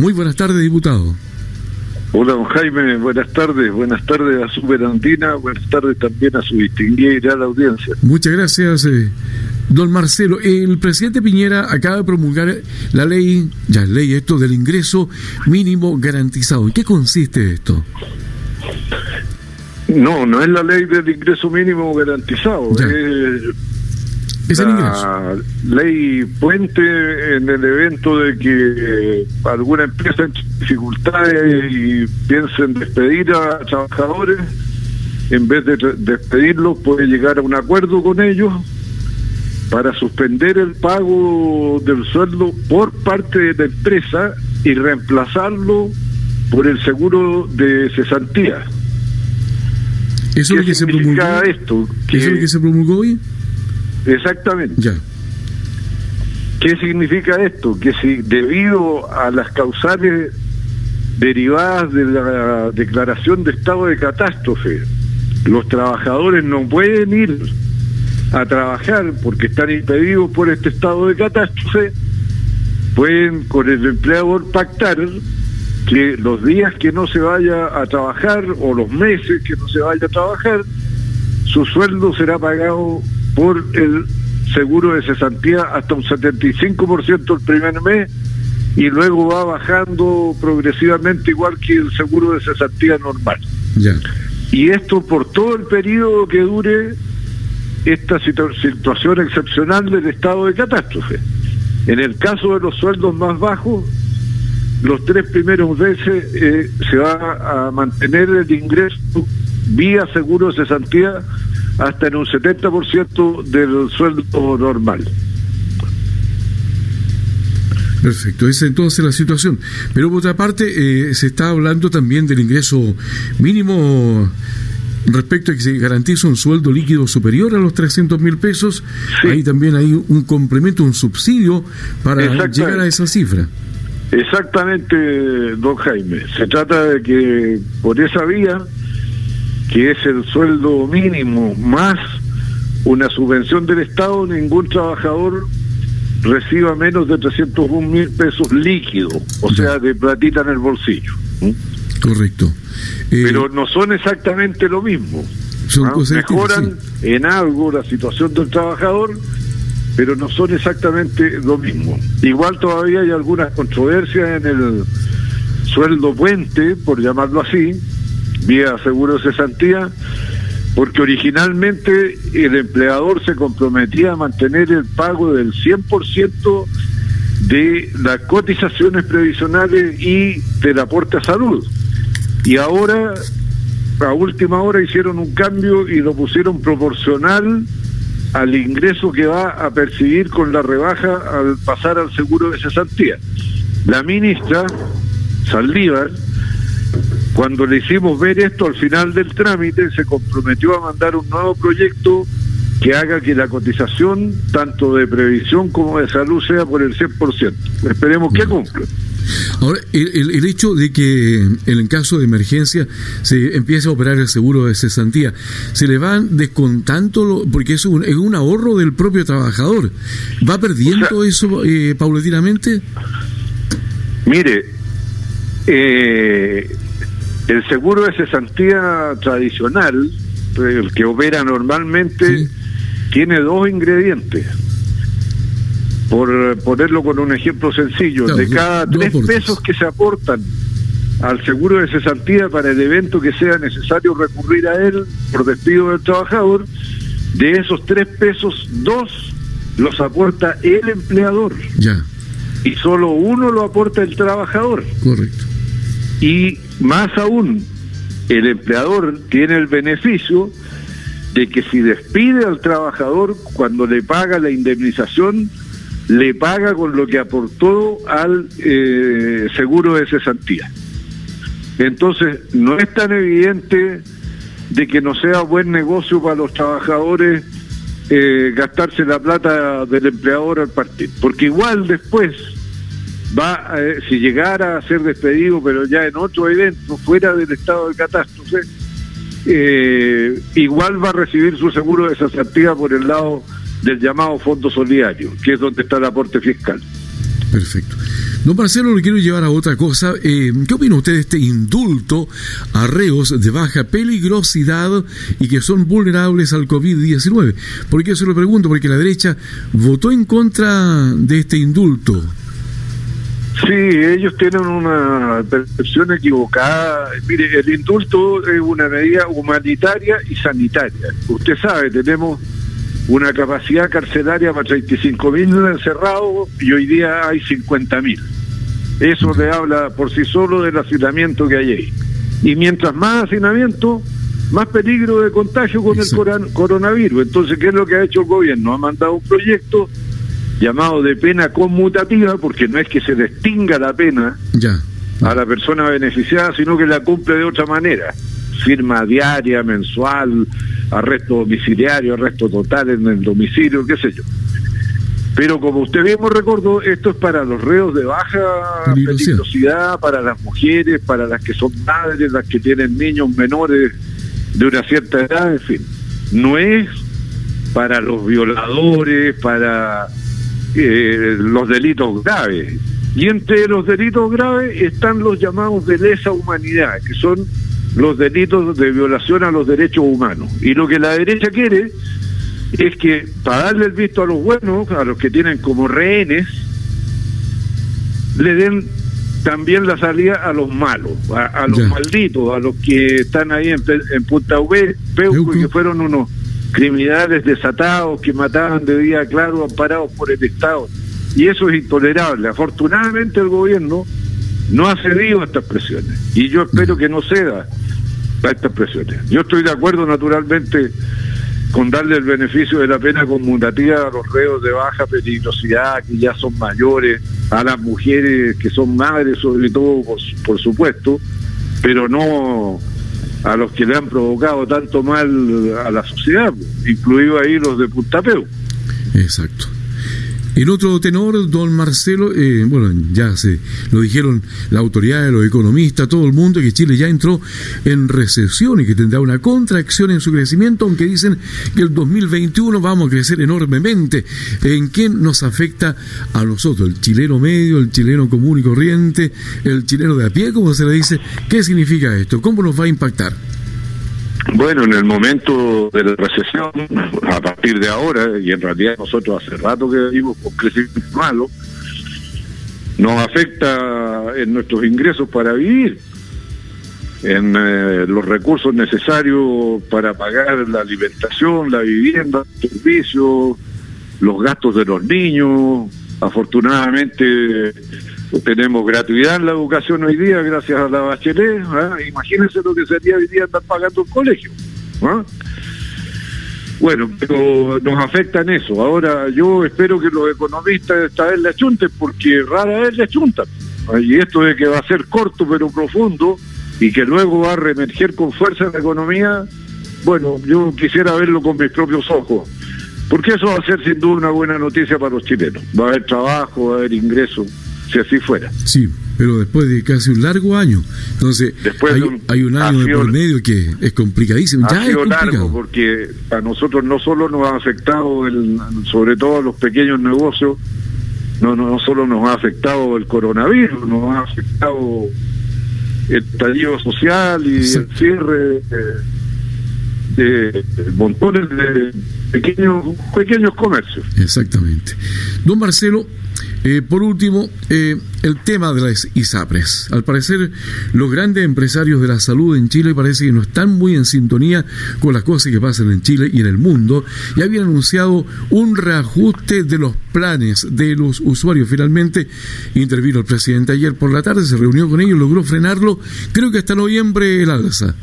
Muy buenas tardes, diputado. Hola, don Jaime, buenas tardes. Buenas tardes a Superandina, buenas tardes también a su distinguida y la audiencia. Muchas gracias, eh, don Marcelo. El presidente Piñera acaba de promulgar la ley, ya ley esto, del ingreso mínimo garantizado. ¿En qué consiste esto? No, no es la ley del ingreso mínimo garantizado. Es la ley puente en el evento de que alguna empresa en dificultades y piensen despedir a trabajadores, en vez de despedirlos puede llegar a un acuerdo con ellos para suspender el pago del sueldo por parte de la empresa y reemplazarlo por el seguro de cesantía. ¿Eso es lo que se promulgó? Esto? ¿Eso es lo que se promulgó hoy? Exactamente. Ya. ¿Qué significa esto? Que si debido a las causales derivadas de la declaración de estado de catástrofe, los trabajadores no pueden ir a trabajar porque están impedidos por este estado de catástrofe, pueden con el empleador pactar que los días que no se vaya a trabajar o los meses que no se vaya a trabajar, su sueldo será pagado por el seguro de cesantía hasta un 75% el primer mes y luego va bajando progresivamente igual que el seguro de cesantía normal. Y esto por todo el periodo que dure esta situación excepcional del estado de catástrofe. En el caso de los sueldos más bajos, los tres primeros meses eh, se va a mantener el ingreso vía seguro de cesantía hasta en un 70% del sueldo normal. Perfecto, esa es entonces la situación. Pero por otra parte, eh, se está hablando también del ingreso mínimo respecto a que se garantiza un sueldo líquido superior a los 300 mil pesos. Ahí también hay un complemento, un subsidio para llegar a esa cifra. Exactamente, don Jaime. Se trata de que por esa vía que es el sueldo mínimo más una subvención del Estado, ningún trabajador reciba menos de 301 mil pesos líquidos, o sea, de platita en el bolsillo. Correcto. Eh, Pero no son exactamente lo mismo. Son ¿ah? Mejoran en algo la situación del trabajador, pero no son exactamente lo mismo. Igual todavía hay algunas controversias en el sueldo puente, por llamarlo así, vía seguro de cesantía, porque originalmente el empleador se comprometía a mantener el pago del 100% de las cotizaciones previsionales y del aporte a salud. Y ahora, a última hora, hicieron un cambio y lo pusieron proporcional al ingreso que va a percibir con la rebaja al pasar al seguro de cesantía. La ministra Saldívar cuando le hicimos ver esto al final del trámite, se comprometió a mandar un nuevo proyecto que haga que la cotización, tanto de previsión como de salud, sea por el 100%. Esperemos que cumpla. Ahora, el, hecho de que en caso de emergencia se empiece a operar el seguro de cesantía, ¿se le van descontando, porque es un, es un ahorro del propio trabajador? ¿Va perdiendo eso eh, paulatinamente? Mire, eh, el seguro de cesantía tradicional, el que opera normalmente, tiene dos ingredientes. Por ponerlo con un ejemplo sencillo, de cada tres pesos que se aportan al seguro de cesantía para el evento que sea necesario recurrir a él por despido del trabajador, de esos tres pesos, dos los aporta el empleador. Ya. Y solo uno lo aporta el trabajador. Correcto. Y más aún, el empleador tiene el beneficio de que si despide al trabajador cuando le paga la indemnización, le paga con lo que aportó al eh, seguro de cesantía. Entonces, no es tan evidente de que no sea buen negocio para los trabajadores eh, gastarse la plata del empleador al partir, porque igual después va si llegara a ser despedido, pero ya en otro evento, fuera del estado de catástrofe, eh, igual va a recibir su seguro de cesantía por el lado del llamado Fondo Solidario, que es donde está el aporte fiscal. Perfecto. Don Marcelo, lo quiero llevar a otra cosa. Eh, ¿Qué opina usted de este indulto a reos de baja peligrosidad y que son vulnerables al COVID-19? ¿Por qué se lo pregunto? Porque la derecha votó en contra de este indulto. Sí, ellos tienen una percepción equivocada. Mire, el indulto es una medida humanitaria y sanitaria. Usted sabe, tenemos una capacidad carcelaria para 35 mil encerrados y hoy día hay 50 mil. Eso le habla por sí solo del hacinamiento que hay ahí. Y mientras más hacinamiento, más peligro de contagio con el coronavirus. Entonces, ¿qué es lo que ha hecho el gobierno? Ha mandado un proyecto llamado de pena conmutativa, porque no es que se distinga la pena a la persona beneficiada, sino que la cumple de otra manera. Firma diaria, mensual, arresto domiciliario, arresto total en el domicilio, qué sé yo. Pero como usted mismo recordó, esto es para los reos de baja peligrosidad, para las mujeres, para las que son madres, las que tienen niños menores de una cierta edad, en fin. No es para los violadores, para eh, los delitos graves. Y entre los delitos graves están los llamados de lesa humanidad, que son los delitos de violación a los derechos humanos. Y lo que la derecha quiere es que para darle el visto a los buenos, a los que tienen como rehenes, le den también la salida a los malos, a, los malditos, a los que están ahí en, en Punta V, Peuco, que fueron unos criminales desatados que mataban de día claro amparados por el Estado. Y eso es intolerable. Afortunadamente el gobierno no ha cedido a estas presiones y yo espero que no ceda a estas presiones. Yo estoy de acuerdo naturalmente con darle el beneficio de la pena conmutativa a los reos de baja peligrosidad que ya son mayores, a las mujeres que son madres sobre todo, por supuesto, pero no a los que le han provocado tanto mal a la sociedad, incluido ahí los de Puntapeu. Exacto. El otro tenor, don Marcelo, eh, bueno, ya se lo dijeron la autoridad, los economistas, todo el mundo, que Chile ya entró en recesión y que tendrá una contracción en su crecimiento, aunque dicen que el 2021 vamos a crecer enormemente. ¿En qué nos afecta a nosotros? El chileno medio, el chileno común y corriente, el chileno de a pie, como se le dice. ¿Qué significa esto? ¿Cómo nos va a impactar? Bueno, en el momento de la recesión, a partir de ahora, y en realidad nosotros hace rato que vivimos con crecimiento malo, nos afecta en nuestros ingresos para vivir, en eh, los recursos necesarios para pagar la alimentación, la vivienda, el servicios, los gastos de los niños. Afortunadamente tenemos gratuidad en la educación hoy día gracias a la bachelet. ¿ah? Imagínense lo que sería hoy día estar pagando un colegio. ¿ah? Bueno, pero nos afecta en eso. Ahora yo espero que los economistas esta vez le achunten, porque rara vez le achuntan. Y esto de que va a ser corto pero profundo y que luego va a reemerger con fuerza en la economía, bueno, yo quisiera verlo con mis propios ojos. Porque eso va a ser sin duda una buena noticia para los chilenos. Va a haber trabajo, va a haber ingresos si así fuera. Sí, pero después de casi un largo año. Entonces, hay, un, año de por medio que es complicadísimo. Ha sido largo porque a nosotros no solo nos ha afectado, el, sobre todo a los pequeños negocios, no, no, solo nos ha afectado el coronavirus, nos ha afectado el tallido social y el cierre de, de montones de pequeños pequeños comercios. Exactamente. Don Marcelo, eh, por último, eh, el tema de las ISAPRES. Al parecer, los grandes empresarios de la salud en Chile parece que no están muy en sintonía con las cosas que pasan en Chile y en el mundo y habían anunciado un reajuste de los planes de los usuarios. Finalmente intervino el presidente ayer por la tarde, se reunió con ellos, logró frenarlo, creo que hasta noviembre el alza.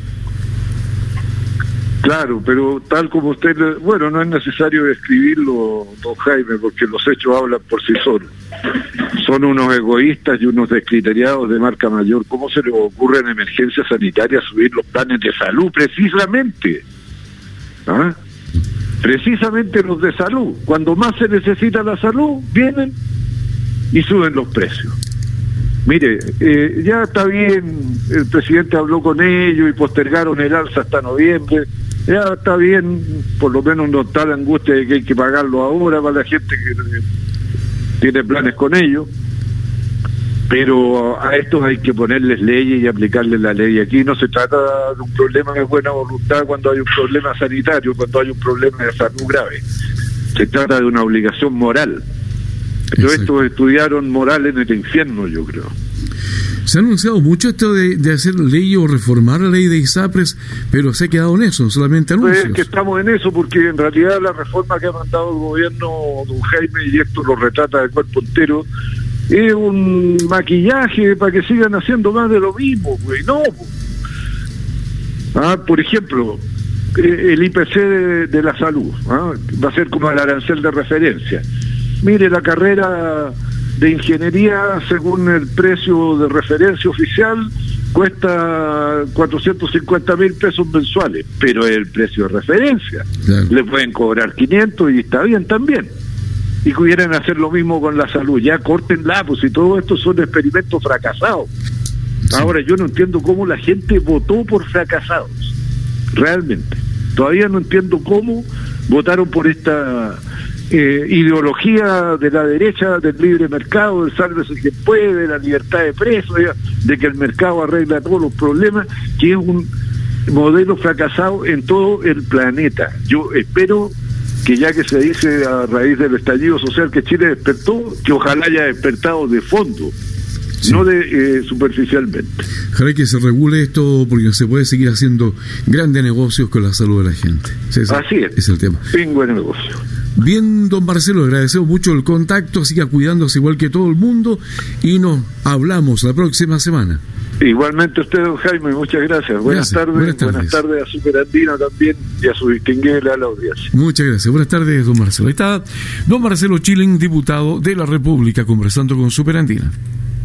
Claro, pero tal como usted, bueno, no es necesario describirlo, don Jaime, porque los hechos hablan por sí solos. Son unos egoístas y unos descriteriados de marca mayor. ¿Cómo se les ocurre en emergencia sanitaria subir los planes de salud precisamente? ¿Ah? Precisamente los de salud. Cuando más se necesita la salud, vienen y suben los precios. Mire, eh, ya está bien, el presidente habló con ellos y postergaron el alza hasta noviembre ya está bien, por lo menos no está la angustia de que hay que pagarlo ahora para la gente que tiene planes con ellos. pero a estos hay que ponerles leyes y aplicarles la ley. Aquí no se trata de un problema de buena voluntad cuando hay un problema sanitario, cuando hay un problema de salud grave. Se trata de una obligación moral. Pero estos estudiaron moral en el infierno, yo creo. Se ha anunciado mucho esto de, hacer ley o reformar la ley de ISAPRES, pero se ha quedado en eso, solamente anuncios. Pues que estamos en eso, porque en realidad la reforma que ha mandado el gobierno, don Jaime, y esto lo retrata de cuerpo entero, es un maquillaje para que sigan haciendo más de lo mismo, güey. No. Ah, por ejemplo, eh, el IPC de, la salud ¿ah? va a ser como el arancel de referencia. Mire, la carrera de ingeniería, según el precio de referencia oficial, cuesta 450 mil pesos mensuales, pero es el precio de referencia. Le pueden cobrar 500 y está bien también y pudieran hacer lo mismo con la salud. Ya corten pues y todo esto son experimentos fracasados. Ahora yo no entiendo cómo la gente votó por fracasados, realmente. Todavía no entiendo cómo votaron por esta eh, ideología de la derecha del libre mercado, del sálvese quien puede, de la libertad de presos, de que el mercado arregla todos los problemas, que es un modelo fracasado en todo el planeta. Yo espero que ya que se dice a raíz del estallido social que Chile despertó, que ojalá haya despertado de fondo, no de eh, superficialmente. Ojalá que se regule esto porque se puede seguir haciendo grandes negocios con la salud de la gente. Así es. Es el tema. Buen negocio. Bien, don Marcelo, agradecemos mucho el contacto, siga cuidándose igual que todo el mundo y nos hablamos la próxima semana. Igualmente usted, don Jaime, muchas gracias. Buenas, tardes, buenas tardes, a Superandino también y a su distinguida la audiencia. Muchas gracias. Buenas tardes, don Marcelo. Ahí está don Marcelo Chilen, diputado de la República, conversando con Superandina.